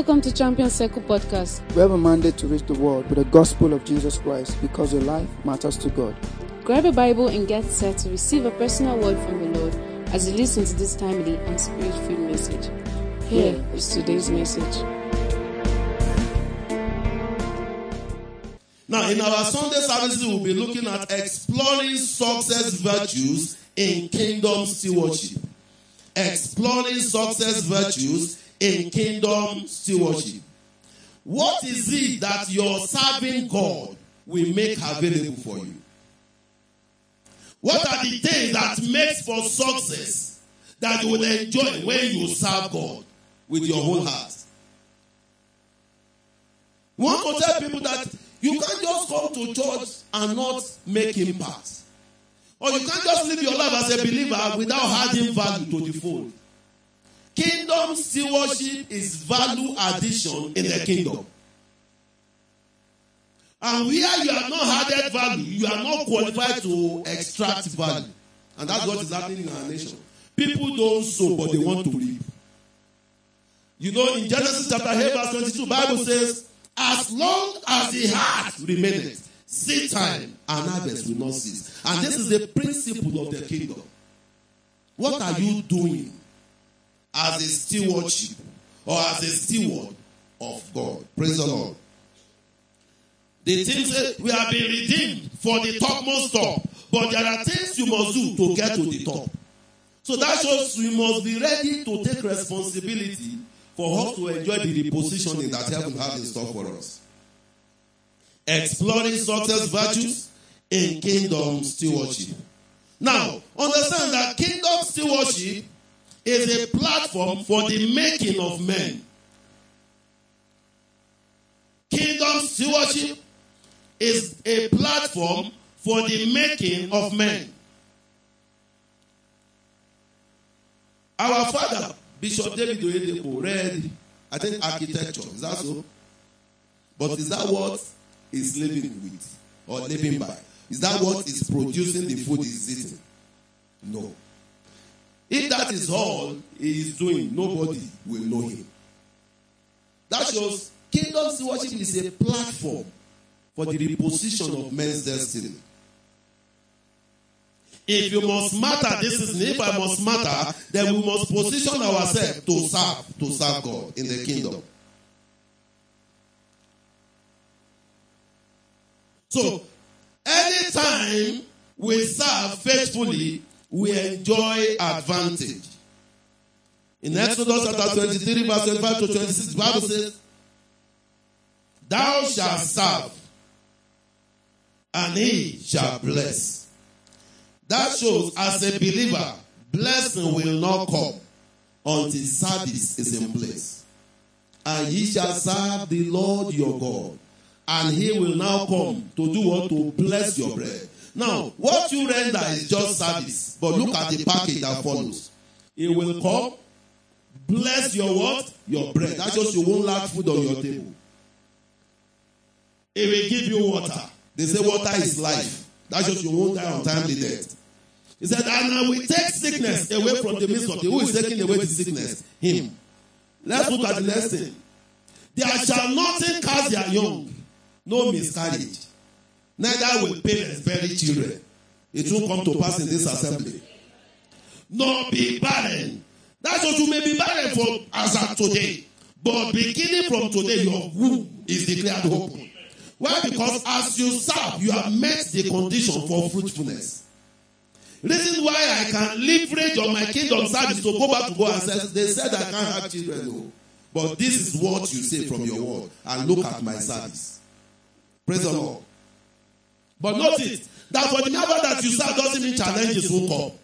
Welcome to Champion Circle Podcast. We have a mandate to reach the world with the gospel of Jesus Christ because your life matters to God. Grab a Bible and get set to receive a personal word from the Lord as you listen to this timely and spirit filled message. Here is today's message. Now, in our Sunday services, we'll be looking at exploring success virtues in kingdom stewardship. Exploring success virtues in kingdom stewardship. What is it that your serving God will make available for you? What are the things that makes for success that you will enjoy when you serve God with your whole heart? We want to tell people that you can't just come to church and not make impact. Or you can't just live your life as a believer without adding value to the fold. Kingdom stewardship is value addition in the kingdom. And where you have not added value, you are not qualified to extract value. And that's what is happening in our nation. People don't sow, but they want to reap. You know, in Genesis chapter 8, verse 22, Bible says, As long as the heart remaineth, seed time and harvest will not cease. And this is the principle of the kingdom. What are you doing as a stewardship or as a steward of God? Praise the Lord. The things says we have been redeemed for the topmost top, but there are things you must do to get to the top. So that shows we must be ready to take responsibility for us to enjoy the repositioning that heaven has in store for us. Exploring success virtues in kingdom stewardship. Now, understand that kingdom stewardship is a platform for the making of men. Kingdom stewardship is a platform for the making of men. Our father, Bishop David Oyedepo, read, I think, architecture. Is that so? But is that what is living with or living by? Is that what is producing the food he's eating? No. If that is all he is doing, nobody will know him. That shows kingdom stewardship is a platform for the reposition of men's destiny. If you must matter this is if I must matter, then we must position ourselves to serve, to serve God in the kingdom. So, anytime we serve faithfully, we enjoy advantage. In Exodus chapter 23, verse 25 to 26, the Bible says, Thou shalt serve, and he shall bless. That shows, as a believer, blessing will not come until service is in place. And ye shall serve the Lord your God. And he will now come to do what? To bless your bread. Now, what you render is just service. But look at the package that follows. It will come, bless your what? Your bread. That just you won't lack food on your table. He will give you water. They say water is life. That's just you won't die untimely death. He said, and I will take sickness away from the midst of you. Who is taking away the sickness? Him. Let's look at the next thing. There shall nothing cast their young, no miscarriage. Neither will parents bury children. It will come to pass in this assembly. Nor be barren. That's what you may be barren for as of today. But beginning from today, your womb is declared open. Why? Because as you serve, you have met the condition for fruitfulness. Reason why I can leverage on my kingdom service to go back to God and say, they said I can't have children. No. But this is what you say from your word. And look at my service. Praise the Lord. But notice that for the member that you serve doesn't mean challenges will come.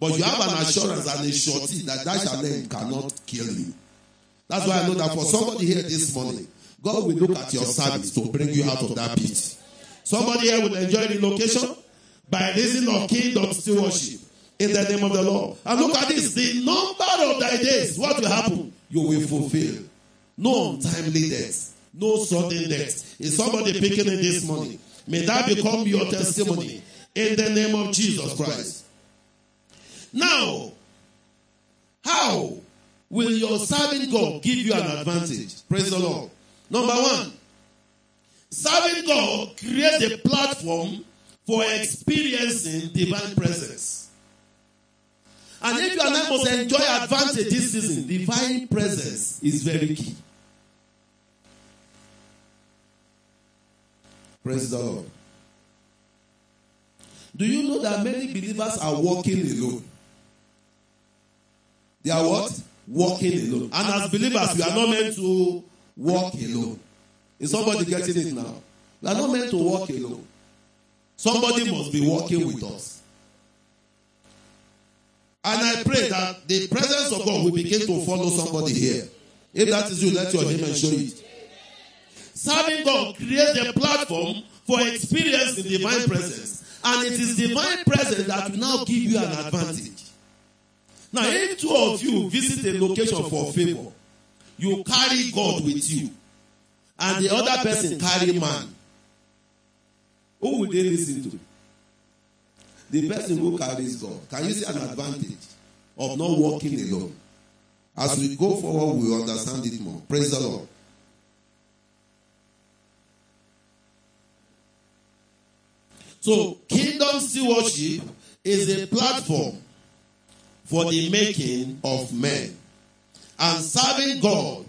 But you have an assurance and a surety that that challenge cannot kill you. That's why I know that for somebody here this morning, God will look at your service to bring you out of that pit. Somebody here will enjoy relocation by reason of kingdom stewardship in the name of the Lord. And look at this the number of thy days, what will happen? You will fulfill. No untimely death, no sudden death. Is somebody picking it this morning? May that become your testimony in the name of Jesus Christ. Now, how will your serving God give you an advantage? Praise the Lord. Number one, serving God creates a platform for experiencing divine presence. And if you are not must enjoy advantage this season, divine presence is very key. Praise the Lord. Do you know that many believers are walking alone? They are what? Walking alone. And as believers, we are not meant to walk alone. Is somebody getting it now? We are not meant to walk alone. Somebody must be walking with us. And I pray that the presence of God will begin to follow somebody here. If that is you, let your name show it. Serving God creates a platform for experiencing divine presence. And it is divine presence that will now give you an advantage. Now, if two of you visit a location for favor, you carry God with you, and the other person carry man. Who will they listen to? The person who carries God. Can you see an advantage of not walking alone? As we go forward, we will understand it more. Praise the Lord. So, kingdom stewardship is a platform for the making of men and serving God.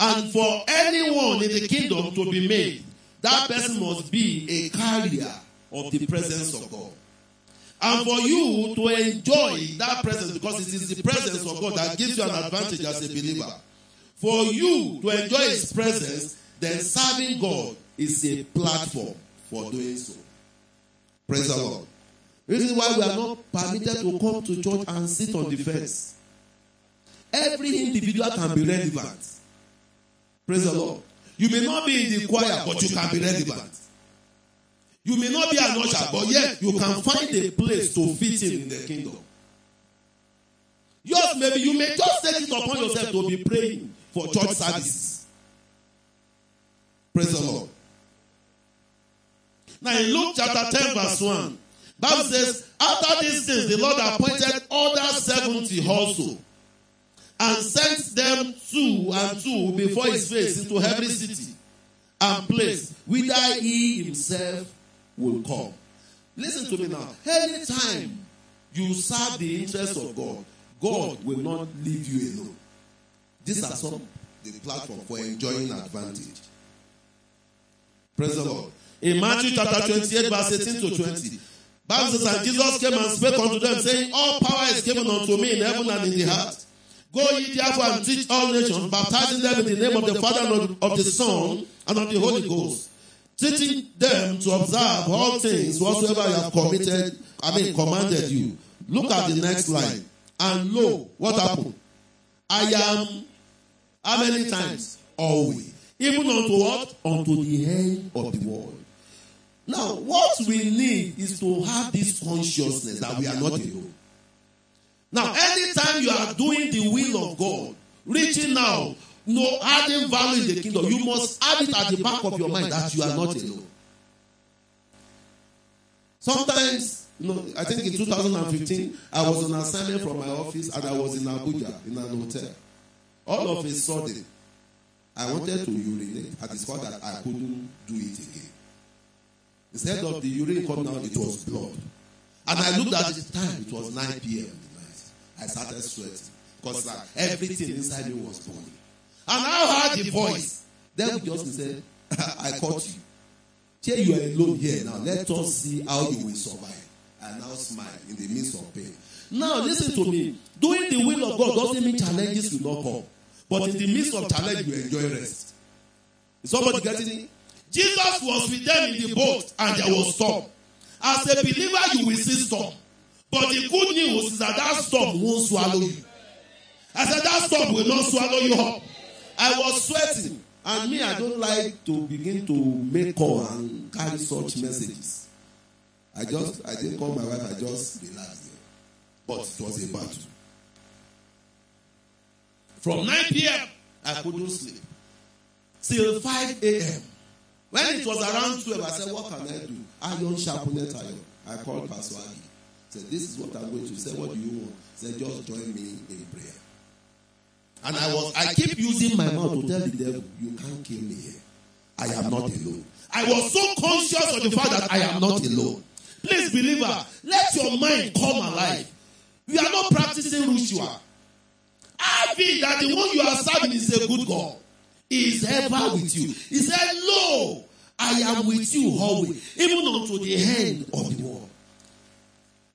And for anyone in the kingdom to be made, that person must be a carrier of the presence of God. And for you to enjoy that presence, because it is the presence of God that gives you an advantage as a believer. For you to enjoy His presence, then serving God is a platform for doing so. Praise the Lord. This is why we are not permitted to come to church and sit on the fence. Every individual can be relevant. Praise the Lord. You may not be in the choir, but you can be relevant. You may not be an usher, but yet you can find a place to fit in in the kingdom. Yours maybe you may just take it upon yourself to be praying for church services. Praise the Lord. Now in Luke chapter 10, verse 1, Bible says, After these things, the Lord appointed other seventy also, and sent them two and two before his face into every city and place whither he himself will come. Listen to me now. Anytime you serve the interest of God, God will not leave you alone. These are some the platform for enjoying advantage. Praise the Lord. In Matthew chapter 28, verse 18 to 20, Bible says, Jesus came and spake unto them, saying, All power is given unto me in heaven and in the earth. Go ye therefore and teach all nations, baptizing them in the name of the Father and of the Son and of the Holy Ghost, teaching them to observe all things whatsoever I have committed, I mean commanded you. Look at the next line. And lo, what happened? I am how many times? Always. Even unto what? Unto the end of the world. Now, what we need is to have this consciousness that we are not alone. Now, anytime you are doing the will of God, reaching out, no adding value in the kingdom, you must have it at the back of your mind that you are not alone. Sometimes, you know, I think in 2015, I was on assignment from my office and I was in Abuja in an hotel. All of a sudden, I wanted to urinate and discovered that I couldn't do it again. Instead of the urine coming out, it was blood. And I looked at the time, it was 9 p.m. I started sweating because like, everything inside me was burning. And I heard the voice. Then just said, I caught you. Here you are alone here now. Let us see how you will survive. And I now smile in the midst of pain. Now listen to me. Doing the will of God doesn't mean challenges will not come. But in the midst of challenge, you enjoy rest. Is somebody getting it? Jesus was with them in the boat and there was storm. As a believer, you will see storm. But the good news is that that storm won't swallow you. I said that storm will not swallow you up. I was sweating. And me, I don't like to begin to make call and carry such messages. I just, I didn't call my wife, I just relaxed there. But it was a battle. From 9 p.m., I couldn't sleep. Till 5 a.m. When it was around 12, I said, What can I do? I don't sharpened iron. I called Pastor Aggie. said, This is what I'm going to say. What do you want? He said, Just join me in prayer. And I was I keep using my mouth to tell the devil, you can't kill me here. I am not alone. I was so conscious of the fact that I am not alone. Please, believer, let your mind come alive. We are not practicing ritual. I feel that the one you are serving is a good God. Is ever with you. He said, Lo, I am with you always, even unto the end of the world.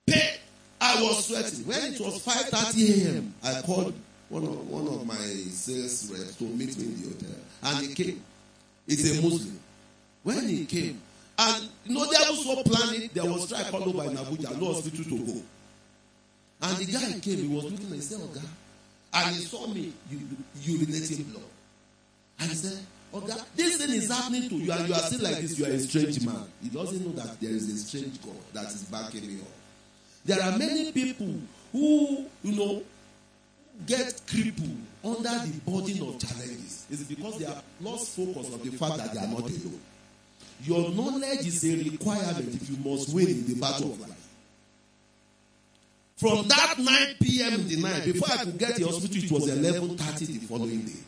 Pay. I was sweating. When it was 5.30 a.m., I called one of, one of my sales reps to meet me in the hotel. And he came. He's a Muslim. When he came, and you know, there was no planning, there was strike all over in Abuja, no hospital to go. And the guy came, he was looking at himself, Oga. And he saw me urinating blood. And he said, Oga, this thing is happening to you, and you are still like this, you are a strange man. He doesn't know that there is a strange God that is backing me up. There are many people who, you know, get crippled under the burden of challenges. It's because they have lost focus on the fact that they are not alone. Your knowledge is a requirement if you must win in the battle of life. From that 9 p.m. in the night, before I could get to the hospital, it was 11.30 the following day.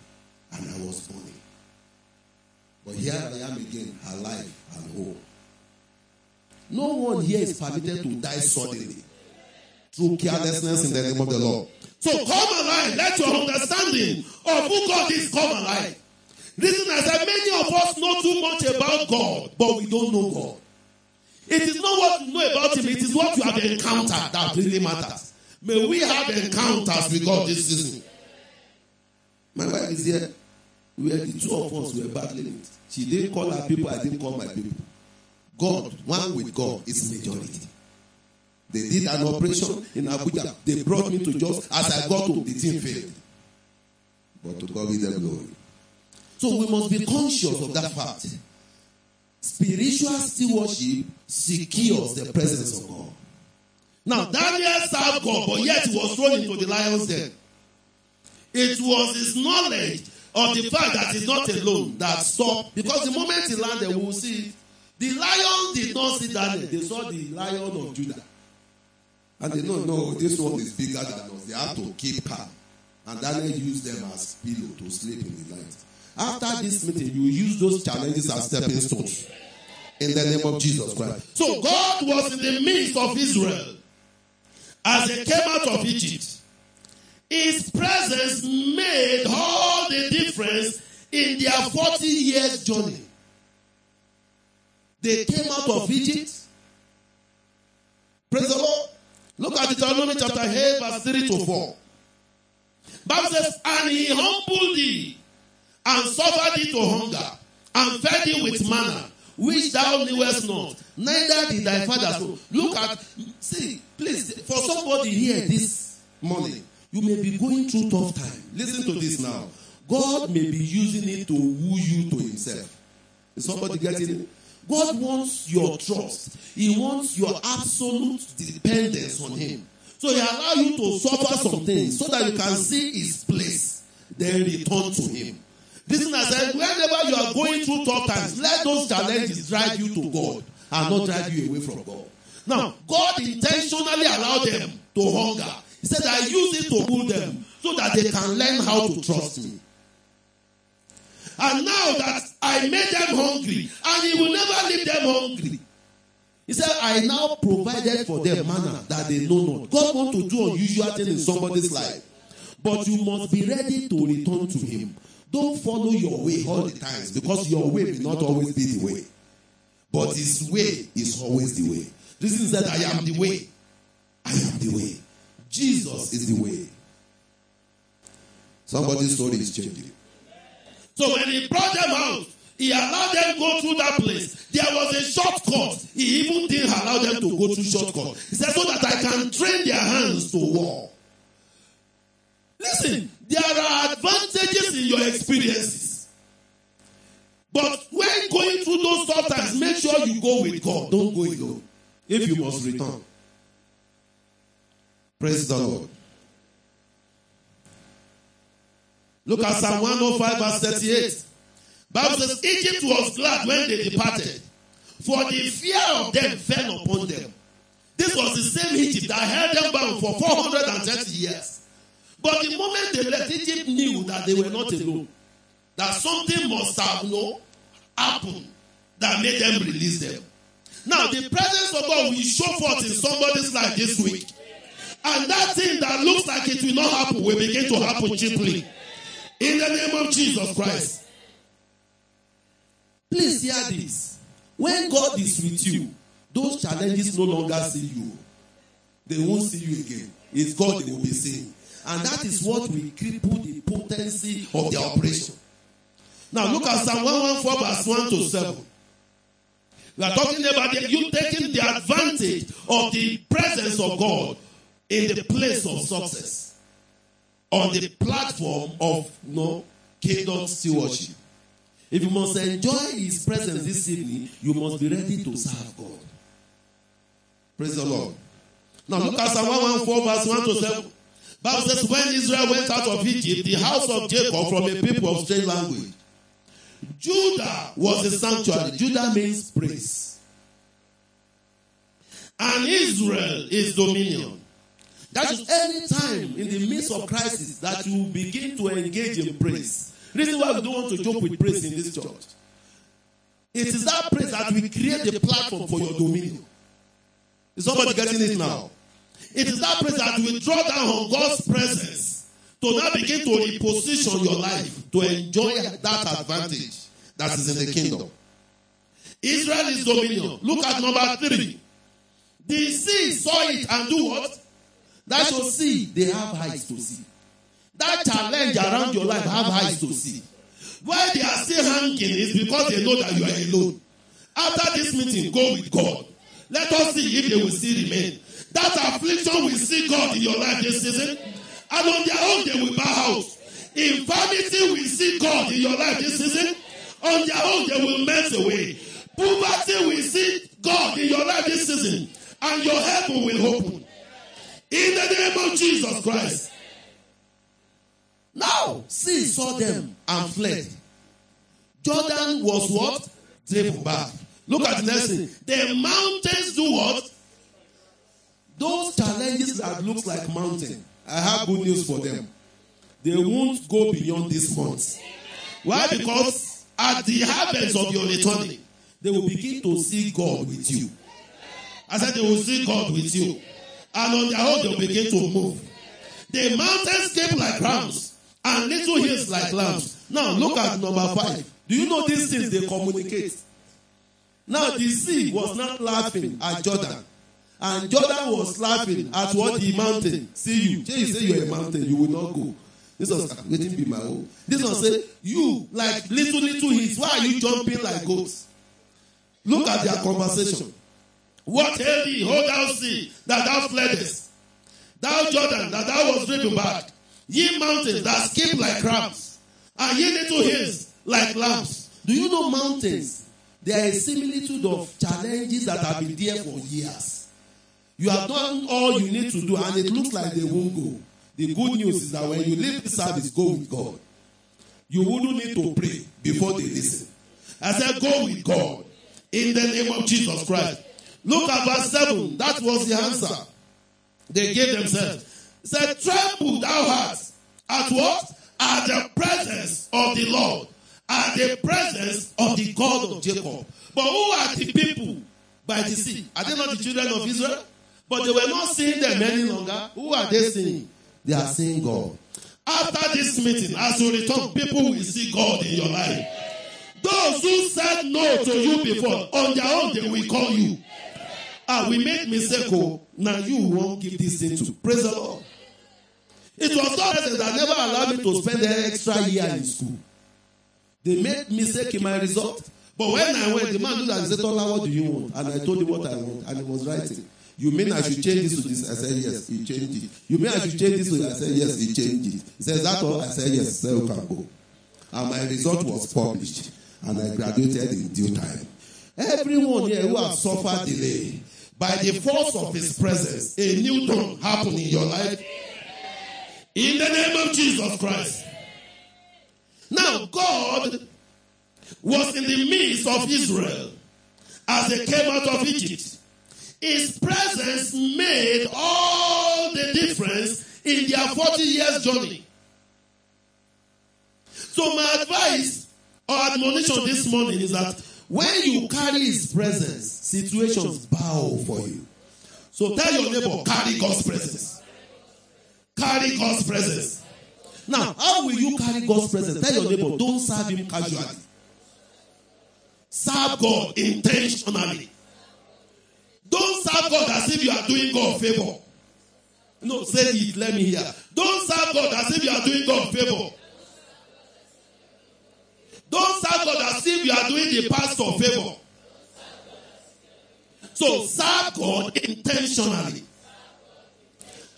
And I was born. But here I am again, alive and whole. No one here is permitted to die suddenly through carelessness in the name of the Lord. So come alive. Let your understanding of who God is come alive. Listen, I said, many of us know too much about God, but we don't know God. It is not what you know about Him, it is what you have encountered that really matters. May we have encounters with God this season. My wife is here. We are the two of us were battling it. She didn't call her people, I didn't call my people. God, one with God, is majority. They did an operation in Abuja. They brought me to just as I got to the team failed. But to God be the glory. So we must be conscious of that fact. Spiritual stewardship secures the presence of God. Now Daniel served God, but yet he was thrown into the lion's den. It was his knowledge of the fact that he's not alone that stopped. Because the moment he landed, we will see the lion did not see Daniel. They saw the lion of Judah. And they know, no, this one is bigger than us. They have to keep calm. And Daniel used them as pillow to sleep in the night. After this meeting, you use those challenges as stepping stones. In the name of Jesus Christ. So God was in the midst of Israel as they came out of Egypt. His presence made all the difference in their 40 years journey. They came out of Egypt. Praise the Lord. Look at Deuteronomy chapter 8, verse 3 to 4. Bible says, And he humbled thee, and suffered thee to hunger, and fed thee with manna, which thou knewest not, neither did thy father so. Look at, see, please, for somebody here this morning, you may be going through tough time. Listen to this now. God may be using it to woo you to himself. Is somebody getting it? God wants your trust. He wants your absolute dependence on Him. So He allow you to suffer some things so that you can see His place, then return to Him. This Listen, I said, whenever you are going through tough times, let those challenges drive you to God and not drive you away from God. Now, God intentionally allowed them to hunger. He said, I use it to pull them so that they can learn how to trust me. And now that I made them hungry, and He will never leave them hungry. He said, I now provided for them manna that they know not. God wants to do unusual things in somebody's life. But you must be ready to return to Him. Don't follow your way all the times because your way may not always be the way. But His way is always the way. This is that I am the way. I am the way. Jesus is the way. Somebody's story is changing. So when he brought them out, he allowed them go through that place. There was a shortcut. He even didn't allow them to go through shortcut. He said, so that I can train their hands to war. Listen, there are advantages in your experiences. But when going through those tough times, make sure you go with God. Don't go alone. If you must return. Praise the Lord. Look at Psalm 105 verse 38. Bible says Egypt was glad when they departed, for the fear of them fell upon them. This was the same Egypt that held them bound for 430 years. But the moment they left, Egypt knew that they were not alone. That something must have you know, happened that made them release them. Now, the presence of God will show forth in somebody's life this week. And that thing that looks like it will not happen will begin to happen cheaply. In the name of Jesus Christ. Please hear this. When God is with you, those challenges no longer see you. They won't see you again. It's God they will be seeing. And that is what will cripple the potency of the operation. Now look at Psalm 114 verse 1 to 7. We are talking about you taking the advantage of the presence of God in the place of success. On the platform of you know, kingdom stewardship. If you must enjoy his presence this evening, you must be ready to serve God. Praise the Lord. Now look at Psalm 114 verse 1 to 7. Bible says, when Israel went out of Egypt, the house of Jacob from a people of strange language, Judah was a sanctuary. Judah means praise. And Israel is dominion. That is any time in the midst of crisis that you begin to engage in praise. Reason why we don't want to joke with praise in this church. It is that praise that will create the platform for your dominion. Is somebody getting it now? It is that praise that will draw down on God's presence to now begin to reposition your life to enjoy that advantage that is in the kingdom. Israel is dominion. Look at number three. The sea saw it and do what? That should see. They have eyes to see. That challenge around your life have eyes to see. Why they are still hanging is because they know that you are alone. After this meeting, go with God. Let us see if they will still remain. That affliction will see God in your life this season. And on their own, they will bow out. Infirmity will see God in your life this season. On their own, they will melt away. Poverty will see God in your life this season. And your heaven will open. In the name of Jesus Christ. Now, sea saw them and fled. Jordan was what? Driven back. Look at the next thing. The mountains do what? Those challenges that looks like mountain. I have good news for them. They won't go beyond this month. Why? Because at the harvest of your returning, they will begin to see God with you. I said they will see God with you. And on their own, they'll begin to move. The mountains came like rams, and little hills like lambs. Now look at number five. Do you know these things they communicate? Now the sea was not laughing at Jordan. And Jordan was laughing at what the mountain. See you. Say you say you're a mountain, you will not go. This was waiting be my own. This one say, you like little little hills. Why are you jumping like goats? Look at their conversation. What hail thee, O thou sea, that thou fleddest? Thou Jordan, that thou was driven back. Ye mountains that skip like crabs, and ye little hills like lambs. Do you know mountains? They are a similitude of challenges that have been there for years. You have done all you need to do, and it looks like they won't go. The good news is that when you leave the service, go with God. You wouldn't need to pray before they listen. I said, go with God in the name of Jesus Christ. Look at verse 7. That was the answer they gave themselves. It said, Tremble thou heart at what? At the presence of the Lord, at the presence of the God of Jacob. But who are the people by the sea? Are they not the children of Israel? But they were not seeing them any longer. Who are they seeing? They are seeing God. After this meeting, as you return, people will see God in your life. Those who said no to you before, on their own, they will call you. Ah, we made mistake. Oh, now you won't give this thing to. Praise the Lord. It was God that never allowed me to spend the extra year in school. They made mistake in my result. But when I went, the man looked and said, Tola, what do you want? And I told him what I want. And he was writing. You mean I should change this to this? I said, yes. He changed it. You mean I should change this to this? I said, yes. He changed it. He said, that all? I said, yes. So you can go. And my result was published. And I graduated in due time. Everyone here who has suffered delay, by the force of his presence, a new dawn happened in your life. In the name of Jesus Christ. Now, God was in the midst of Israel as they came out of Egypt. His presence made all the difference in their 40 years journey. So my advice or admonition this morning is that when you carry his presence, situations bow for you. So tell your neighbor, carry God's presence. Carry God's presence. Now, how will you carry God's presence? Tell your neighbor, don't serve him casually. Serve God intentionally. Don't serve God as if you are doing God favor. No, say it, let me hear. Don't serve God as if you are doing God favor. Don't serve God as if you are doing the pastor favor. So serve God intentionally.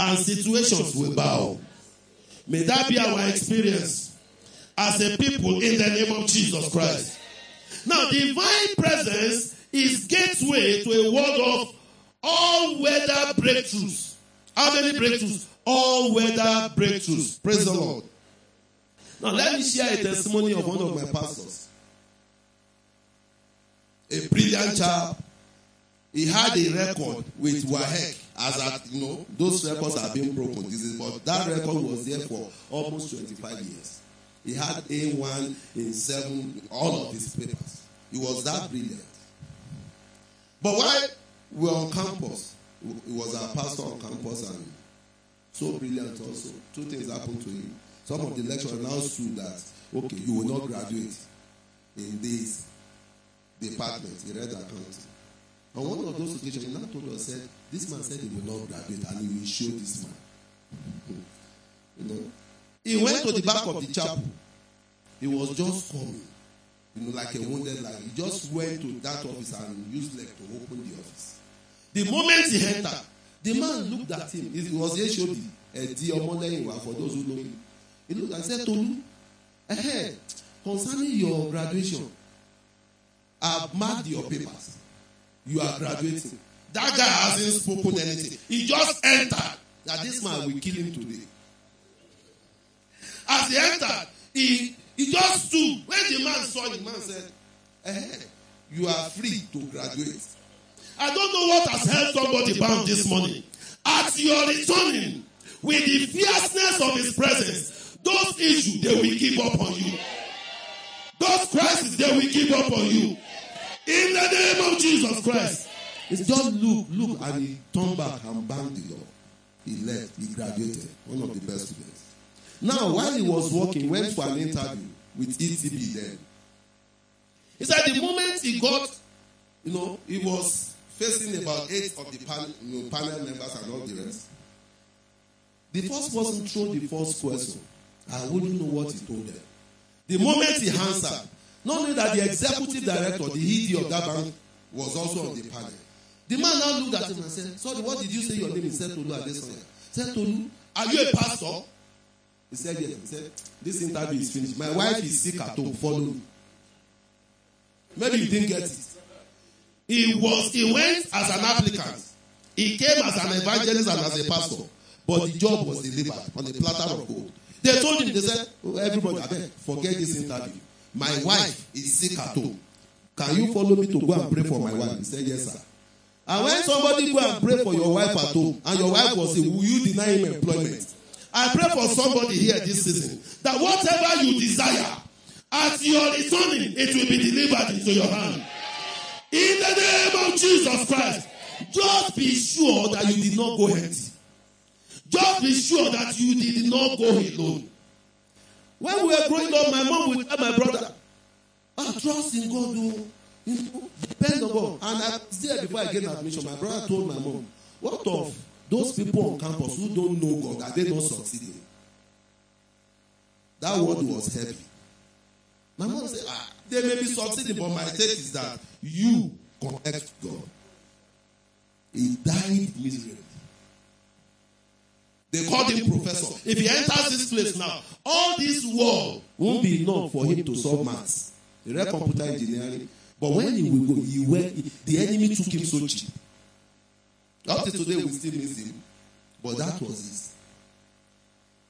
And situations will bow. May that be our experience as a people in the name of Jesus Christ. Now, divine presence is gateway to a world of all weather breakthroughs. How many breakthroughs? All weather breakthroughs. Praise the Lord. Now, let me share a testimony of one of my pastors. A brilliant chap. He had a record with WAEC as at, you know, those records have been broken. This is, but that record was there for almost 25 years. He had A1 in seven, all of his papers. He was that brilliant. But while we were on campus, he was our pastor on campus and so brilliant also. Two things happened to him. Some of the lecturers now sued that, okay, you will not graduate in this department. He read accounting. On one of those occasions, he now told us, said, this man said he will not graduate and he will show this man. you know, he went to the back of the chapel. He was just coming, you know, like a wounded lion. He just went to that office and used leg to open the office. The moment he entered, the man looked at him. It was HOD, Omoleyiwa, for those who know him. He looked and said, Tolu, ahead, concerning your graduation, I've marked your papers. You are graduating. That guy hasn't spoken anything. He just entered. That this man will kill him today. As he entered, he, he just stood. When the man saw him, the man said, eh, You are free to graduate. I don't know what has held somebody bound this morning. As you are returning with the fierceness of his presence, those issues they will give up on you. Those crises they will give up on you. In the name of Jesus Christ. It's just look, look, and he turned back and banged the door. He left. He graduated. One of the best students. Now, while he was working, went for an interview with ETB then. He said the moment he got, you know, he was facing about eight of the panel, you know, panel members and all the rest. The first person threw the first question. I wouldn't know what he told them. The moment he answered, not only that the executive director, the ED of that bank, was also on the panel. The man now looked at him and said, Sorry, what did you say your name is? Said Tolu. Said Tolu, are you a pastor? He said, Yes. He said, This interview is finished. My wife is sick at home. Follow me. Maybe you didn't get it. He was, he went as an applicant. He came as an evangelist and as a pastor. But the job was delivered on a platter of gold. They told him, they said, oh, everybody, beg, forget this interview. My wife is sick at home. Can you follow me to go and pray for my wife? He said, Yes, sir. And when somebody go and pray for your wife at home, and your wife was saying, Will you deny him employment? I pray for somebody here this season that whatever you desire, as you are returning, it will be delivered into your hand. In the name of Jesus Christ, just be sure that you did not go empty. Just be sure that you did not go alone. When we were growing up, my mom would tell my brother, ah, trust in God, oh. You know, depend on God. And I there before I get admission, my brother told my mom, what of those people on campus who don't know God, are they not succeeding? That word was heavy. My mom said, ah, they may be succeeding, but my take is that you connect God. He died miserably. They called him professor. If he enters this place now, all this world won't be enough for him to solve maths. He read computer engineering. But when he will go, he went, the enemy took him so cheap. Up to today, we still miss him. But that was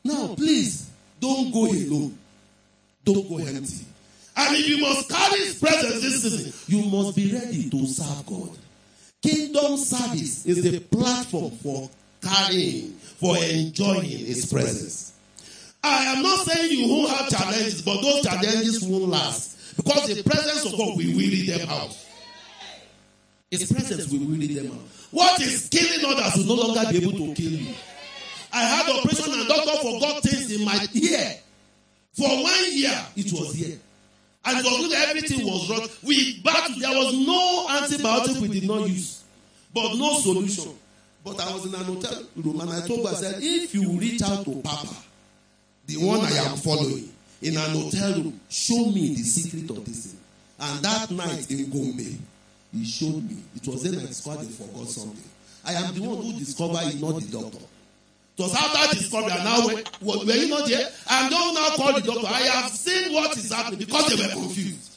it. Now, please, don't go alone. Don't go empty. And if you must carry his presence this season, you must be ready to serve God. Kingdom service is the platform for carrying, for enjoying His presence. I am not saying you won't have challenges, but those challenges won't last because the presence of God will weary them out. His presence will weary them out. What is killing others will no longer be able to kill you. I had operation and doctor forgot things in my ear. For one year, it was here. And good everything was wrong. We battled. There was no antibiotic we did not use, but no solution. But I was in an hotel room and I told her, I said, if you reach out to Papa, the one I am following, in an hotel room, show me the secret of this thing. And that night in Gombe, he showed me. It was then I discovered they forgot something. I am the one who discovered it, not the doctor. It was after discovery, and now were, were you not there? And don't now call the doctor. I have seen what is happening because they were confused.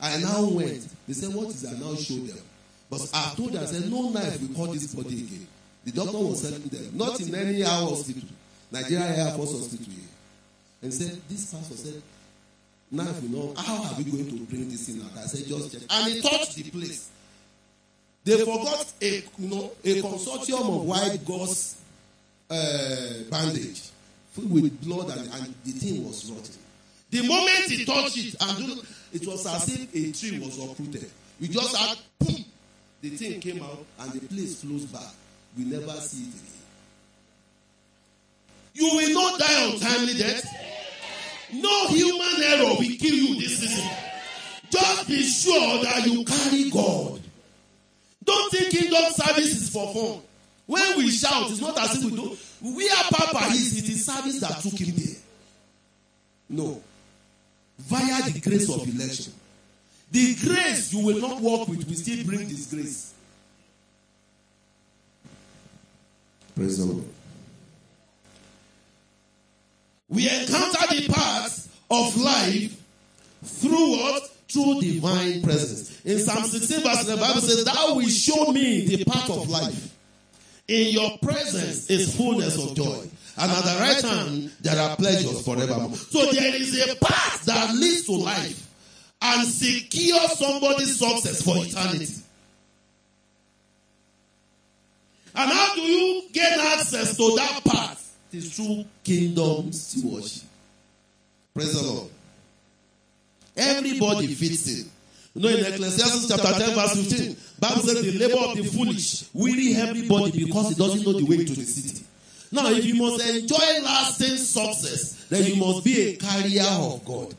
I now went. They said, What is that? I now showed them. But I told them, I said, No knife will cut this body again. The doctor was telling them, not in any air hospital, Nigeria Air Force Hospital here. And said, This pastor said, Knife will not, how are we going to bring this in? I said, Just check. And he touched the place. They forgot a you know a consortium of white gauze uh, bandage filled with blood and, and the thing was rotting. The moment he touched it, and it was as if a tree was uprooted. We just had boom, the thing came out and the place closed back. We never see it again. You will not die untimely death. No human error will kill you this season. Just be sure that you carry God. Don't think kingdom service is for fun. When we shout, it's not as if we do. We are Papa is it is service that took him there. No. Via the grace of election. The grace you will not walk with will still bring disgrace. Praise the Lord. We encounter the path of life through what? Through divine presence. In Psalm 16, verse the Bible says, Thou will show me the path of life. In your presence is fullness of joy. And at the right hand, there are pleasures forevermore. So there is a path that leads to life and secure somebody's success for eternity. And how do you gain access to that path? It is through kingdom stewardship. Praise the Lord. Everybody fits in. You know, in Ecclesiastes chapter 10, verse 15, Bible says the labor of the foolish weary everybody because he doesn't know the way to the city. Now, if you must enjoy lasting success, then you must be a carrier of God,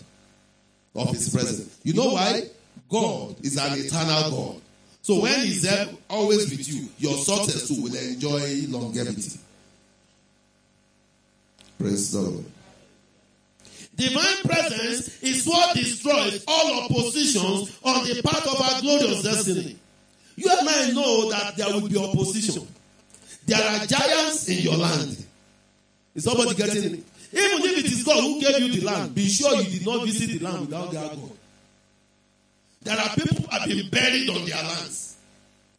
of His presence. You know why? God is an eternal God. So when He's there, always with you, your success too will enjoy longevity. Praise the Lord. Divine presence is what destroys all oppositions on the path of our glorious destiny. You and I know that there will be opposition. There are giants in your land. Is somebody getting it? Even if it is God who gave you the land, be sure you did not visit the land without their God. There are people who have been buried on their lands.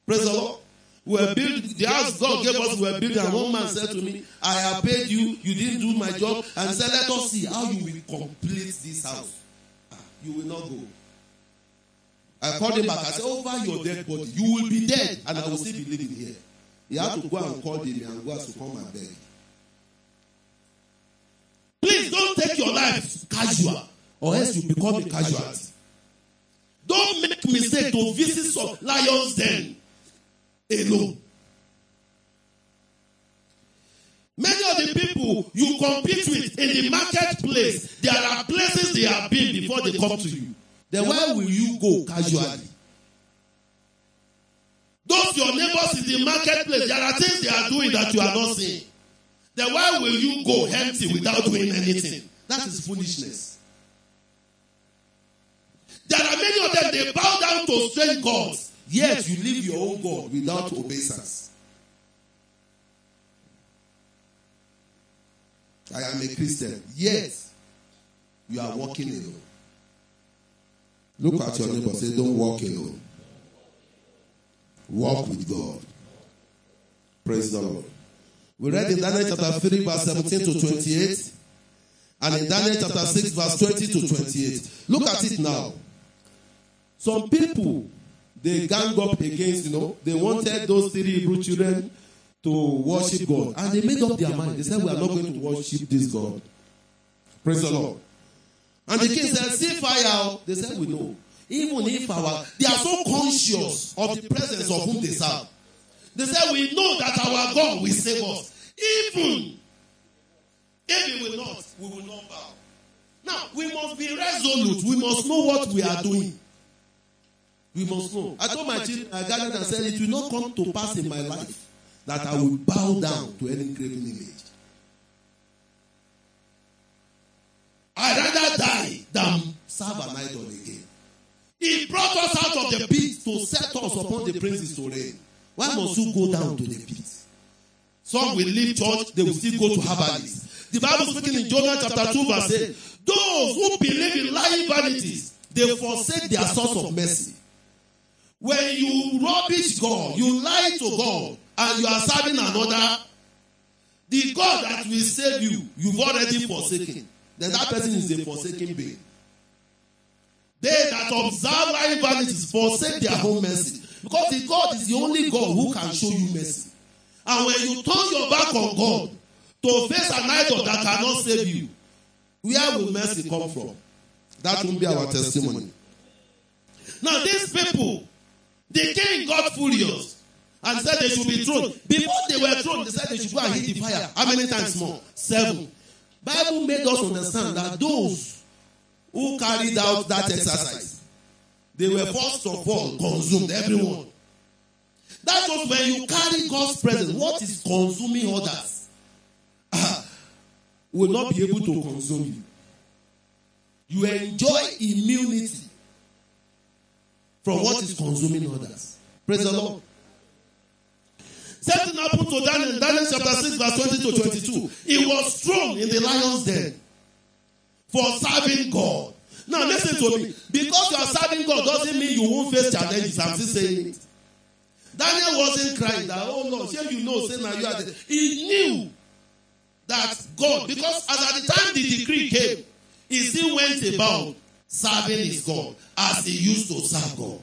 Praise the Lord. We were built, the house God gave us, we were built, and one man said to me, I have paid you, you didn't do my job, and said, Let us see how you will complete this house. Ah, You will not go. I called him back. I said, Over your dead body, you will be dead, and I will still be living here. He had to go and call them and go to come and beg. Please don't take your life casual, or else you become a casualty. Don't make mistake to visit some lions den alone. Many of the people you compete with in the marketplace, there are places they have been before they come to you. Then why will you go casually? Those your neighbors in the marketplace, there are things they are doing that you are not seeing. Then why will you go empty without doing anything? That is foolishness. There are many of them, they bow down to strange gods. Yet you live your own God without obeisance. I am a Christian. Yet you are walking alone. Look at your neighbor. Say, don't walk alone. Walk with God. Praise the Lord. We read in Daniel chapter 3, verse 17 to 28. And in Daniel chapter 6, verse 20 to 28. Look at it now. Some people, they gang up against, you know, they wanted those three Hebrew children to worship God. And they made up their mind. They said, We are not going to worship this God. Praise the Lord. And the king said, See fire. They said, We know. Even if our they are so conscious of the presence of whom they serve. They said, We know that our God will save us. Even if we will not, we will not bow. Now, we must be resolute. We must know what we are doing. We must know. I told my children, I gathered and said, It will not come to pass in my life that I will bow down to any graven image. I'd rather die than serve an idol again. He brought us out of the pit to set us upon the princes to reign. Why must you go down to the pit? Some will leave church, they will still go to herbalists. The Bible speaking in Jonah chapter 2 verse 8, those who believe in lying vanities, they forsake their source of mercy. When you rubbish God, you lie to God, and you are serving another, the God that will save you, you've already forsaken. Then that person is a forsaken being. They that observe lying vanities forsake their own mercy. Because the God is the only God who can show you mercy. And when you turn your back on God to face an idol that cannot save you, where will mercy come from? That will be our testimony. Now, these people, the king got furious and said they should be thrown. Before they were thrown, they said they should go and hit the fire. How many times more? Seven. Bible made us understand that those who carried out that exercise, they were first of all consumed, everyone. That was when you carry God's presence. What is consuming others ah, will not be able to consume you. You enjoy immunity from what is consuming others. Praise the Lord. Something happened to Daniel. Daniel chapter 6, verse 20 to 22. He was thrown in the lion's den for serving God. Now listen to me. Because you are serving God doesn't mean you won't face challenges. I'm still saying it. Daniel wasn't crying that, oh Lord, here you know, say now you are there. He knew that God, because as at the time the decree came, he still went about serving his God as he used to serve God.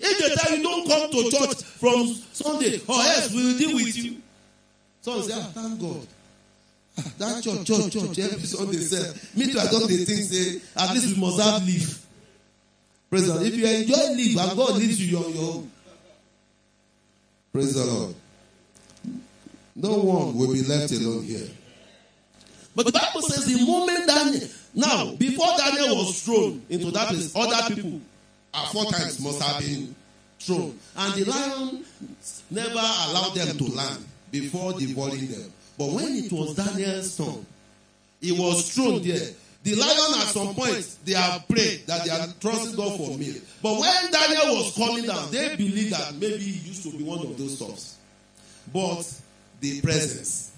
If they tell you don't come to church from Sunday, or else we will deal with you. Some say, ah, thank God. Ah, that church, church, church, every Sunday say, me too, I don't think say, at least we must have leave. The If you enjoy leave and God leads you on your own. Praise the Lord. No one will be left alone here. But the Bible says the moment Daniel, now, before Daniel was thrown into that place, other people uh, four times must have been thrown. And the lion never allowed them to land before devouring them. But when it was Daniel's turn, he was thrown there. The lion at some point, they have prayed that they are trusting God for meal. But when Daniel was coming down, they believed that maybe he used to be one of those stuffs. But the presence,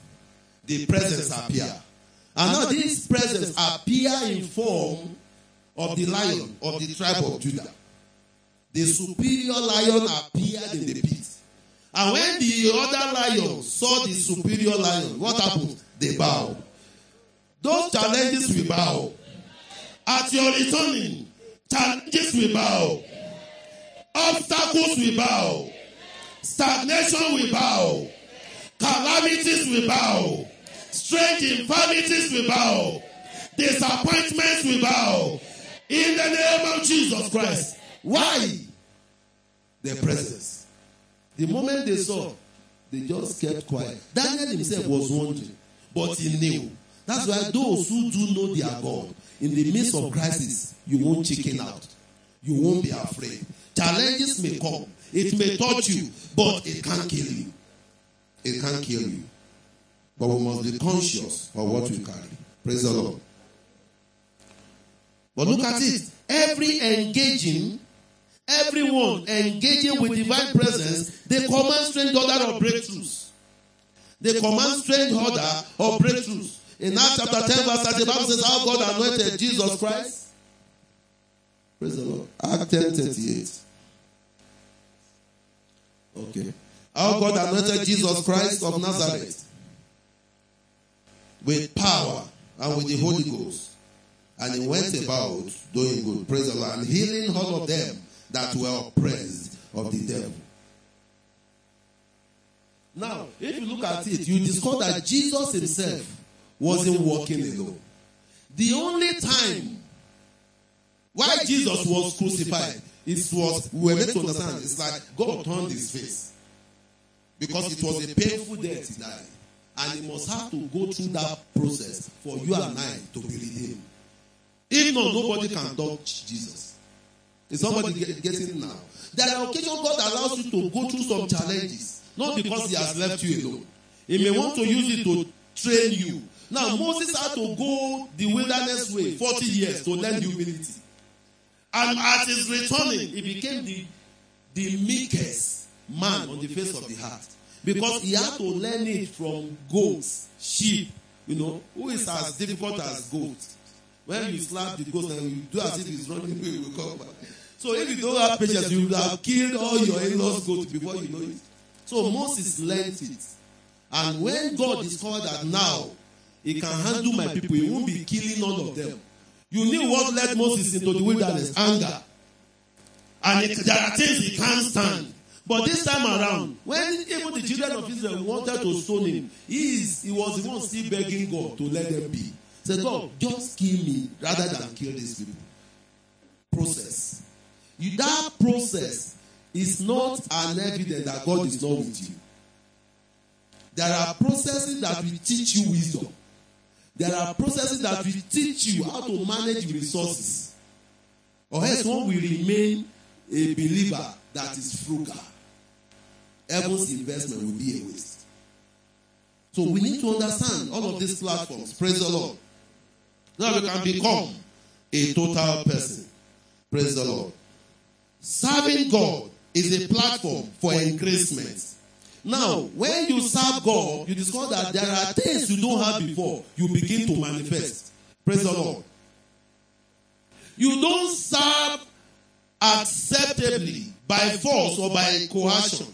the presence appear. And now this presence appear in form of the lion of the tribe of Judah. The superior lion appeared in the pit. And when the other lion saw the superior lion, what happened? They bowed. Those challenges will bow. At your returning, challenges will bow. Obstacles will bow. Stagnation will bow. Calamities will bow. Strange infirmities will bow. Disappointments will bow. In the name of Jesus Christ. Why? Their presence. The moment they saw, they just kept quiet. Daniel himself was wondering, but he knew. That's why those who do know their God, in the midst of crisis, you won't chicken out. You won't be afraid. Challenges may come. It may touch you, but it can't kill you. It can't kill you. But we must be conscious of what we carry. Praise the Lord. But look at it. Every engaging, everyone engaging with divine presence, they command strange order of breakthroughs. They command strange order of breakthroughs. In Acts chapter 10, verse 30, the Bible says how God anointed Jesus Christ. Praise the Lord. Act 10 38. Okay. How God anointed Jesus Christ of Nazareth with power and with the Holy Ghost. And he went about doing good, praise the Lord, and healing all of them that were oppressed of the devil. Now, if you look at it, you discover that Jesus himself wasn't walking alone. The only time why Jesus was crucified, it was, we were made to understand, it's like God turned his face. Because it was a painful death he died. And he must have to go through that process for you and I to be redeemed. If not, nobody can touch Jesus. Is somebody get, getting it now? There are occasions God allows you to go through some challenges, not because He has left you alone. He may want to use it to train you. Now, Moses had to go the wilderness way 40 years to learn humility. And as he's returning, he became the, the meekest man on the face of the earth. Because he had to learn it from goats, sheep, you know, who is as difficult as goats. When you slap the goat and you do as if he's running away, you will come back. So if you don't have patience, you will have killed all your in-laws goats before you know it. So Moses learned it. And when God discovered that now he can handle my people, he won't be killing none of them. You knew what led Moses into the wilderness? Anger. And it, there are things he can't stand. But this time around, when even the children of Israel wanted to stone him, he, is, he was the one still begging God to let them be. He said, God, just kill me rather than kill these people. Process. You, that process is not an evidence that God is not with you. There are processes that will teach you wisdom. There are processes that will teach you how to manage resources. Or else one will remain a believer that is frugal. Heaven's investment will be a waste. So we need to understand all of these platforms. Praise the Lord. Now we can become a total person. Praise the Lord. Serving God is a platform for increasement. Now, when you serve God, you discover that there are things you don't have before. You begin to manifest. Praise the Lord. You don't serve acceptably by force or by coercion.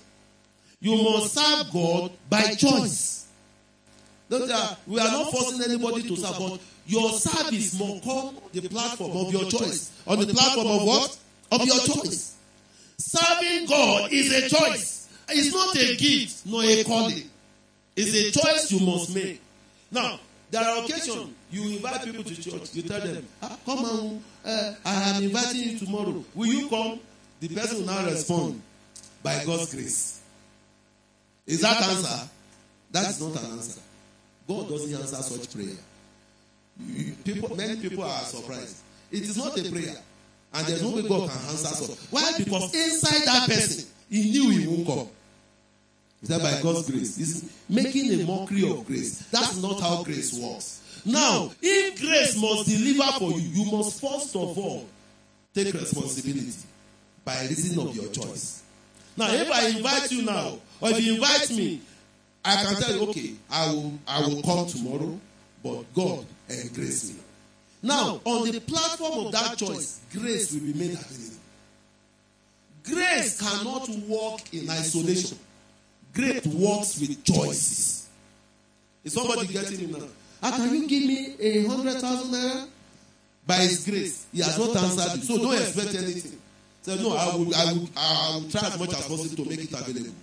You must serve God by choice. we are not forcing anybody to serve, God. your service must come on the platform of your choice. On the platform of what? Of your choice. Serving God is a choice. It's not a gift, nor a calling. It's a choice you must make. Now, there are occasions you invite people to church. You tell them, ah, "Come on, uh, I am inviting you tomorrow. Will you come?" The person will now respond, "By God's grace." Is that answer? That is not an answer. God doesn't answer such prayer. People, many people are surprised. It is not a prayer, and there's no way God can answer such. Why? Because inside that person, he knew he won't come. Is that by God's grace? He's making a mockery of grace. That's not how grace works. Now, if grace must deliver for you, you must first of all take responsibility by reason of your choice. Now, if I invite you now, or if you invite me, I can tell you, okay, I will, I will come tomorrow, but God and grace me. Now, on the platform of that choice, grace will be made available. Grace cannot work in isolation. Great works with choices. Is somebody getting me now? How can you give me a hundred thousand naira? By His grace, He has not answered you. So don't expect anything. Say, no, I will, I will, I will try as much as possible to make it available.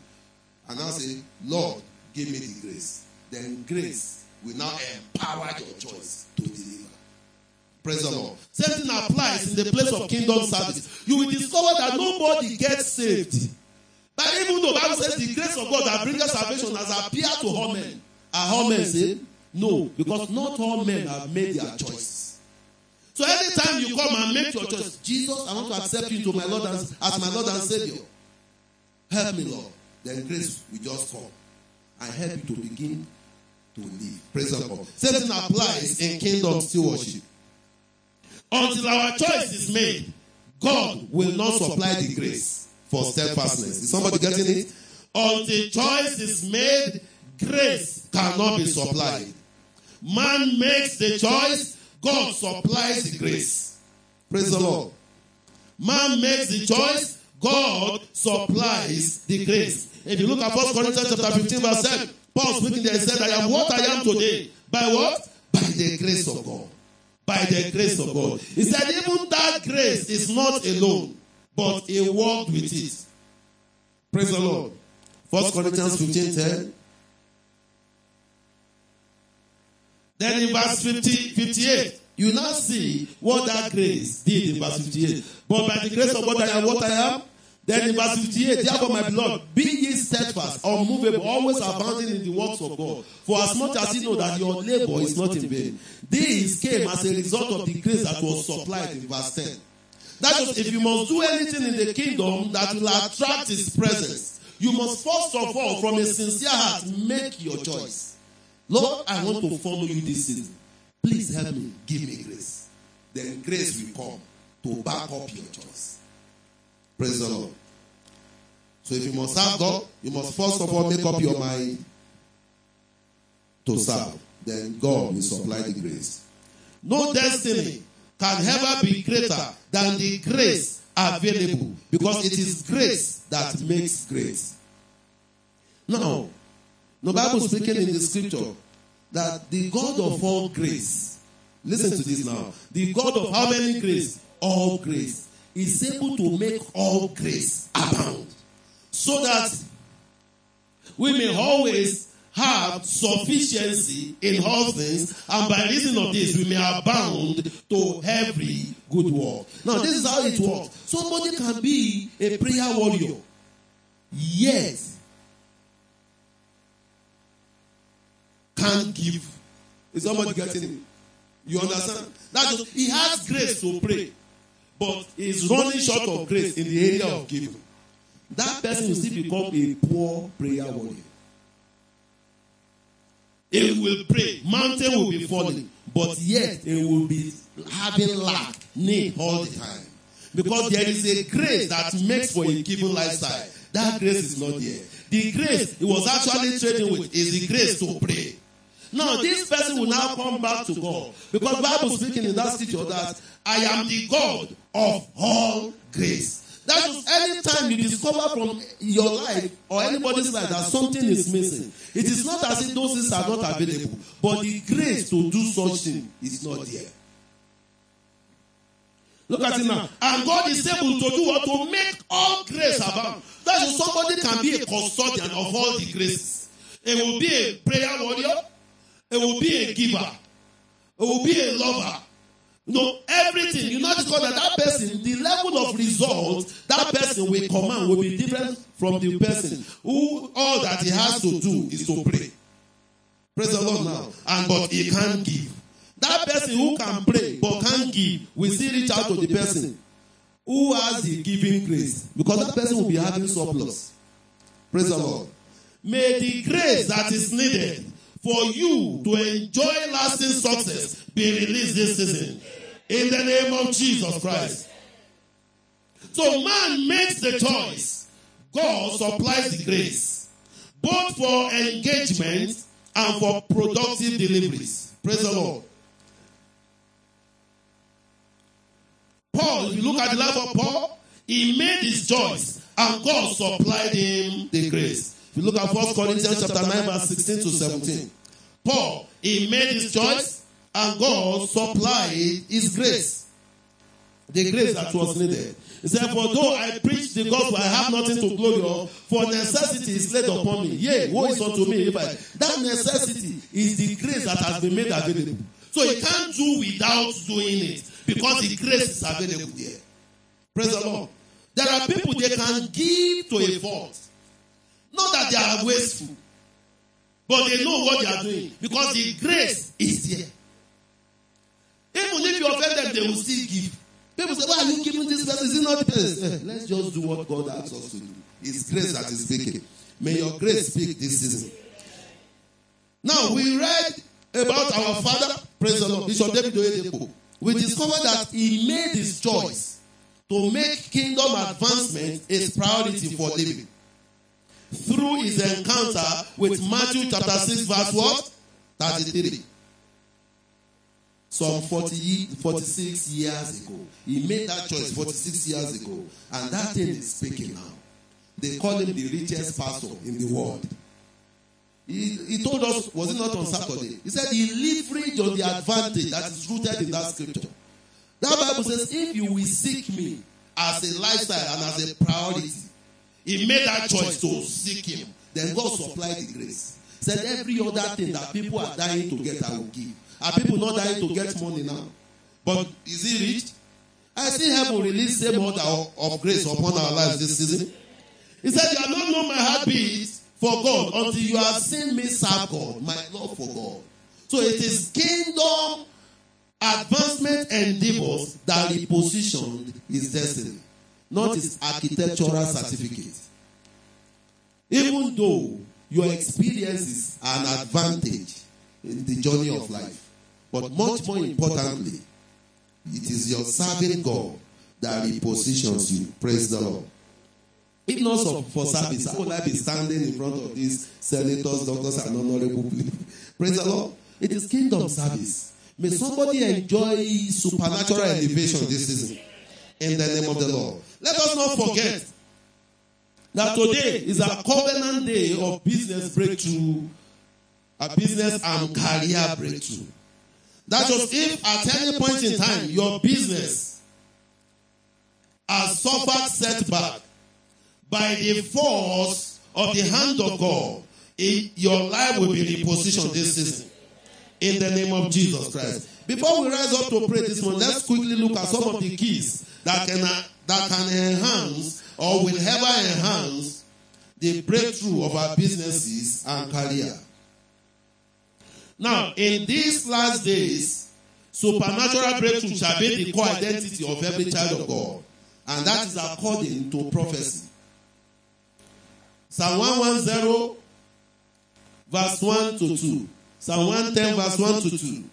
And now say, Lord, give me the grace. Then grace will now empower your choice to deliver. Praise the Lord. Same thing applies in the place of kingdom service. You will discover that nobody gets saved but even though Bible says the grace of God that brings salvation has appeared to all men, are all men saved? No, because not all men have made their choice. So anytime you come and make your choice, Jesus, I want to accept you to my Lord and, as my Lord and Savior. Help me, Lord. Then grace will just come and help you to begin to live. Praise the Lord. Same applies in kingdom stewardship. Until our choice is made, God will not supply the grace for steadfastness. Is somebody getting it? Until choice is made, grace cannot be supplied. Man makes the choice, God supplies the grace. Praise the Lord. Man makes the choice, God supplies the grace. If you look at 1 Corinthians chapter 15, verse 7, Paul speaking there said, I am what I am today. By what? By the grace of God. By the grace of God. He said, even that grace is not alone but he walked with it. Praise the Lord. First Corinthians 15 10. Then in verse 50, 58, you now see what that grace did in verse 58. But by the grace of God I am what I am. Then in verse 58, therefore my beloved, be ye steadfast, unmovable, always abounding in the works of God. For as much as you know that your labor is not in vain. This came as a result of the grace that was supplied in verse 10. That is, if you must do anything in the kingdom that will attract his presence, you must first of all, from a sincere heart, make your choice. Lord, I want to follow you this season. Please help me. Give me grace. Then grace will come to back up your choice. Praise the Lord. So if you must serve God, you must first of all make up your mind to serve. Then God will supply the grace. No destiny can ever be greater than the grace available because it is grace that makes grace. Now, the Bible is speaking in the scripture that the God of all grace, listen to this now, the God of how many grace? All grace. Is able to make all grace abound. So that we may always have sufficiency in all things, and by reason of this, we may abound to every good work. Now, this is how it works. Somebody can be a prayer warrior, yes, can't give. Is somebody getting it? You understand? That's he has grace to pray, but he's running short of grace in the area of giving. That person will still become a poor prayer warrior. He will pray, mountain will be falling, but yet it will be having lack, need all the time. Because there is a grace that makes for a given lifestyle. That grace is not there. The grace he was actually trading with is the grace to pray. Now, this person will now come back to God. Because Bible speaking in that scripture that I am the God of all grace. That is anytime you discover from your life or anybody's life that something is missing, it is not as if those things are not available, but the grace to do such thing is not there. Look at it now. And God is able to do what? To make all grace abound. That is, somebody can be a custodian of all the graces. It will be a prayer warrior. It will be a giver. It will be a lover. No, everything. You know, because that, that person, the level of results that person will command will be different from the person who all that he has to do is to pray. Praise the Lord now. And but he can't give. That person who can pray but can't give will still reach out to the person who has the giving grace. Because that person will be having surplus. Praise the Lord. May the grace that is needed for you to enjoy lasting success be released this season. In the name of Jesus Christ. So man makes the choice. God supplies the grace. Both for engagement and for productive deliveries. Praise the Lord. Paul, if you look at the life of Paul, he made his choice and God supplied him the grace. If you look at 1 Corinthians chapter 9, verse 16 to 17. Paul, he made his choice and God supplied his grace. The grace that was needed. He said, For though I preach the gospel, I have nothing to glory of, for necessity is laid upon me. Yea, woe is unto me if I. That necessity is the grace that has been made available. So you can't do without doing it because the grace is available there. Praise the Lord. There are people they can give to a fault. Not that they are wasteful, but they know what they are doing because the grace is there. Even if you offend them, they will still give. People say, Why are you giving this person? Is it not grace? Let's just do what God asks us to do. It's grace that is speaking. May your grace speak this season. Now, we read about our father, praise the Lord, Bishop David Oyedepo. We discovered that he made his choice to make kingdom advancement his priority for living. Through his encounter with Matthew chapter 6, verse what? 33 some 40, 46 years ago. He made that choice 46 years ago. And that thing is speaking now. They call him the richest pastor in the world. He, he told us, was it not on Saturday? He said he leveraged on the advantage that is rooted in that scripture. That Bible says, if you will seek me as a lifestyle and as a priority, he made that choice to seek him. then God supplied the grace. Said every other thing that people are dying to get, I will give. Are people not dying to get money now? But is he rich? I see heaven release same order of, grace upon our lives this season. He said, You have not known my heartbeat for God until you have seen me serve God, my love for God. So it is kingdom advancement endeavors that repositioned his destiny, not his architectural certificate. Even though your experiences are an advantage in the journey of life, but much more importantly, it is your serving God that repositions you. Praise the Lord. If not for service, how would I be standing in front of these senators, doctors, and honorable people? Praise the Lord. It is kingdom service. May somebody enjoy supernatural elevation this season. In the name of the Lord. Let us not forget that today is a covenant day of business breakthrough, a business and career breakthrough. That just if at any point in time your business has suffered setback by the force of the hand of God, it, your life will be repositioned this season. In the name of Jesus Christ. Before we rise up to pray this morning, let's quickly look at some of the keys that can that can enhance or will ever enhance the breakthrough of our businesses and career. Now, in these last days, supernatural breakthrough shall be the core identity of every child of God. And that is according to prophecy. Psalm 110, verse 1 to 2. Psalm 110, verse 1 to 2.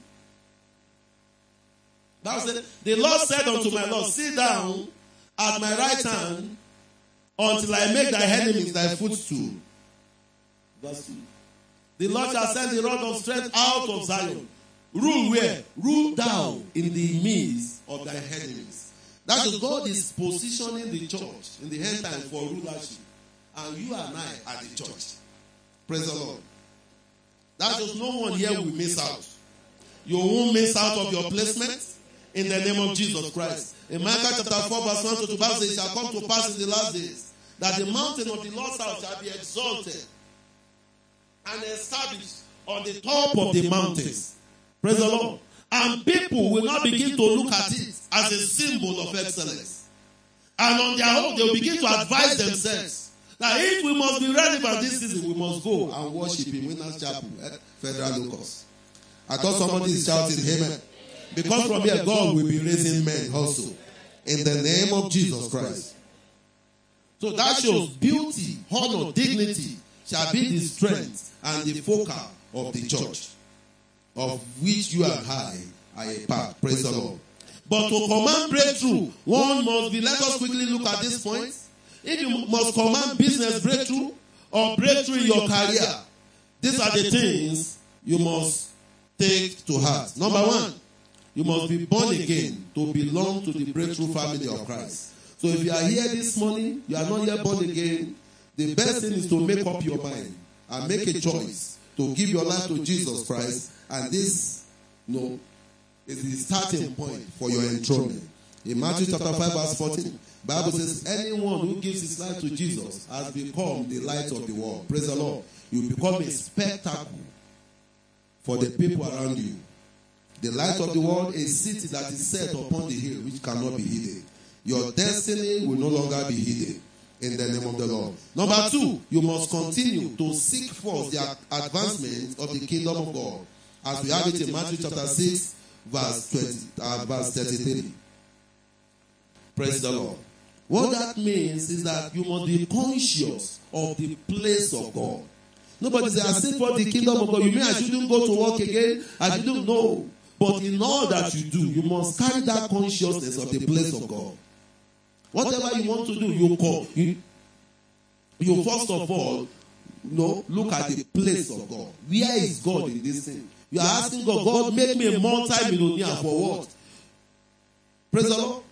That said, the Lord said unto my Lord, Sit down at my right hand until I make thy enemies thy footstool. Verse 2. The Lord shall send the rod of strength out of Zion. Rule where? Rule down in the midst of thy enemies. That is God is positioning the church in the end time for rulership. And you and I are the church. Praise the Lord. That is no one here will miss out. You won't miss out of your placement in the name of Jesus Christ. In Micah chapter 4, verse 1 to 2, Bible says, It shall come to pass in the last days that the mountain of the Lord's house shall be exalted and established on the top of the mountains. Praise the Lord. And people will not begin to look at it as a symbol of excellence. And on their own, they will begin to advise themselves that if we must be relevant this season, we must go and worship in Winners Chapel, eh, Federal Locus. I thought somebody is shouting, Amen. Because from here, God will be raising men also. In the name of Jesus Christ. So that shows beauty, honor, dignity shall be the strength and the focal of the church, of which you and I are a part. Praise the Lord. But to command breakthrough, one must be, let us quickly look at this point. If you must command business breakthrough or breakthrough in your career, these are the things you must take to heart. Number one, you must be born again to belong to the breakthrough family of Christ. So if you are here this morning, you are not yet born again, the best thing is to make up your mind and make a choice to give your life to Jesus Christ. And this, you know, is the starting point for your enthronement. In Matthew chapter 5, verse 14, Bible says, anyone who gives his life to Jesus has become the light of the world. Praise the Lord. You become a spectacle for the people around you. The light of the world, a city that is set upon the hill which cannot be hidden. Your destiny will no longer be hidden in the name of the Lord. Number two, you must continue to seek for the advancement of the kingdom of God. As we have it in Matthew chapter 6, verse 20, uh, verse 33. Praise the Lord. What that means is that you must be conscious of the place of God. Nobody says, I seek for the kingdom of God. You mean I shouldn't go to work again? I shouldn't know. But in all that you do, you must carry that consciousness of the place of God. Whatever you want to do, you call. You, you first of all, you know, look at the place of God. Where is God in this thing? You are asking God, God, make me a multi-millionaire for what? Praise the Lord.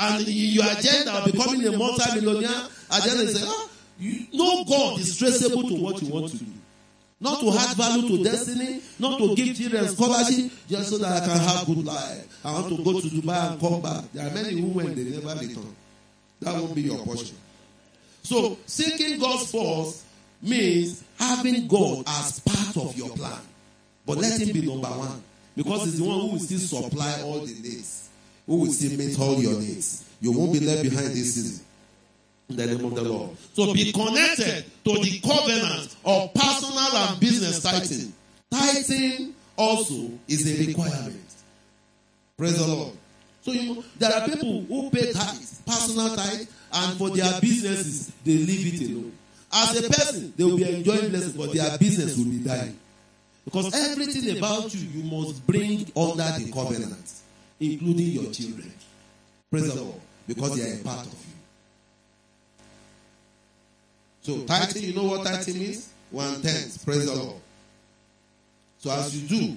And your agenda of becoming a multi-millionaire, agenda is ah, you know God is traceable to what you want to do. Not to add value to destiny, not to give children scholarship, just so that I can have good life. I want to go to Dubai and come back. There are many who went, they never return. That won't be your portion. So, seeking God's force means having God as part of your plan. But let him be number one. Because he's the one who will still supply all the needs. Who will still meet all your needs. You won't be left behind this season. In the name of the Lord. So be connected to the covenant of personal and business tithing. Tithing also is a requirement. Praise the Lord. So you know, there are people who pay tithes, personal tithe, and for their businesses, they leave it alone. As a person, they will be enjoying blessings, but their business will be dying. Because everything about you, you must bring under the covenant, including your children. Praise the Lord. Because they are a part of you. So tithing, you know what tithing means? One tenth. Praise the Lord. So as you do,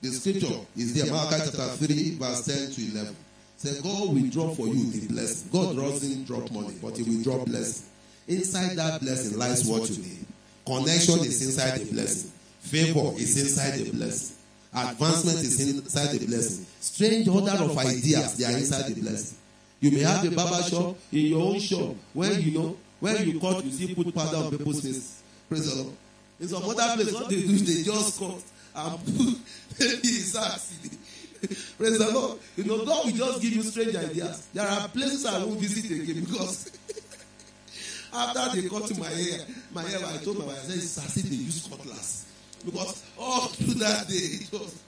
the scripture is there, Malachi chapter 3, verse 10 to 11. Say, God will drop for you the blessing. God doesn't drop money, but He will drop blessing. Inside that blessing lies what you need. Connection is inside the blessing. Favor is inside the blessing. Advancement is inside the blessing. Strange order of ideas, they are inside the blessing. You may have a barber shop in your own shop. When you know, when you cut, you see put powder on people's faces. Praise the Lord. In some other place, what they do is they just cut and put maybe acid. Praise the Lord. You know, God will just give you strange ideas. There are places I won't visit again because after they cut my hair, my hair, I told my wife, I said, it's as if they use cutlass. Because all through that day, it was.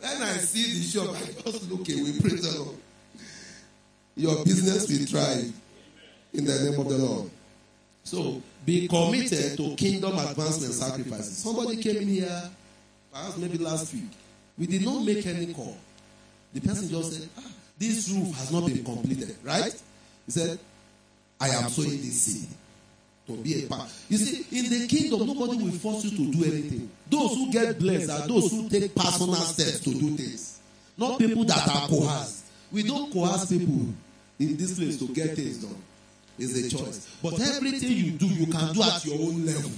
When I see the shop, I just look away. Praise the Lord. Your business will thrive in the name of the Lord. So be committed to kingdom advancement sacrifices. Somebody came in here, perhaps maybe last week. We did not make any call. The person just said, ah, This roof has not been completed, right? He said, I am sowing this seed to be a part. You see, in the kingdom, nobody will force you to do anything. Those who get blessed are those who take personal steps to do things, not people that are coerced. We don't coerce people in this place to get things done. It's a choice. But everything you do, you can do at your own level.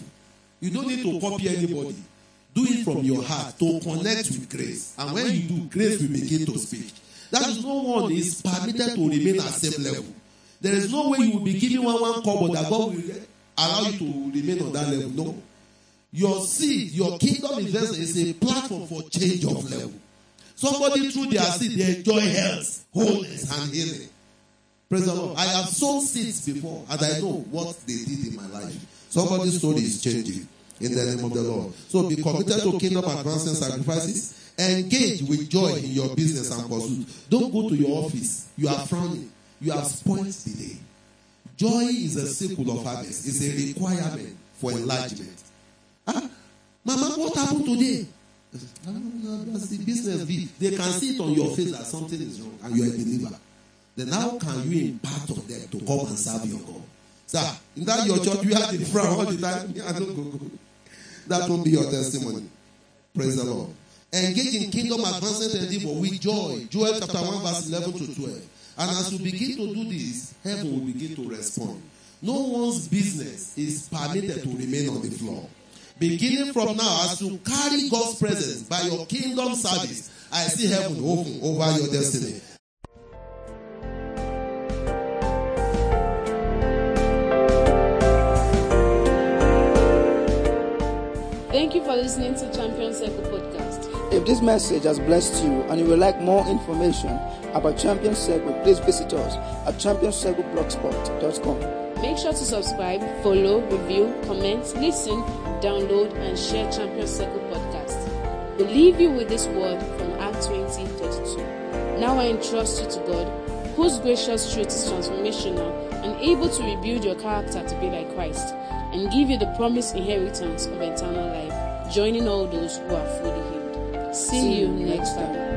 You don't need to copy anybody. Do it from your heart to connect with grace. And when you do, grace will begin to speak. That is no one is permitted to remain at same level. There is no way you will be giving one one but that God will allow you to remain on that level. No. Your seed, your kingdom investment is a platform for change of level. Somebody through their seed, they enjoy health, wholeness, and healing. Praise the Lord. I have sown seeds before, and I know what they did in my life. Somebody's story is changing in the name of the Lord. So be committed to kingdom advancing sacrifices. Engage with joy in your business and pursuit. Don't go to your office. You are frowning. You have spoiled the day. Joy is a symbol of harvest. It's a requirement for enlargement. Ah, Mama, what happened today? That's the business. They can see it on your face that something is wrong and you are a believer. Then how can you impart on them to come and serve your God? Sir, in that your church, you have the frown all the time. I don't go, go. That won't be your testimony. Praise the Lord. Engage in kingdom advancement endeavor with joy. Joel chapter 1, verse 11 to 12. And as you begin to do this, heaven will begin to respond. No one's business is permitted to remain on the floor. Beginning from now, as you carry God's presence by your kingdom service, I see heaven open over your destiny. Thank you for listening to Champion Circle podcast. If this message has blessed you and you would like more information about Champion Circle, please visit us at championcircleblogspot.com. Make sure to subscribe, follow, review, comment, listen, download, and share Champion Circle podcast. We leave you with this word from Act 20 32. Now I entrust you to God, whose gracious truth is transformational and able to rebuild your character to be like Christ, and give you the promised inheritance of eternal life, joining all those who are fully healed. See you next time.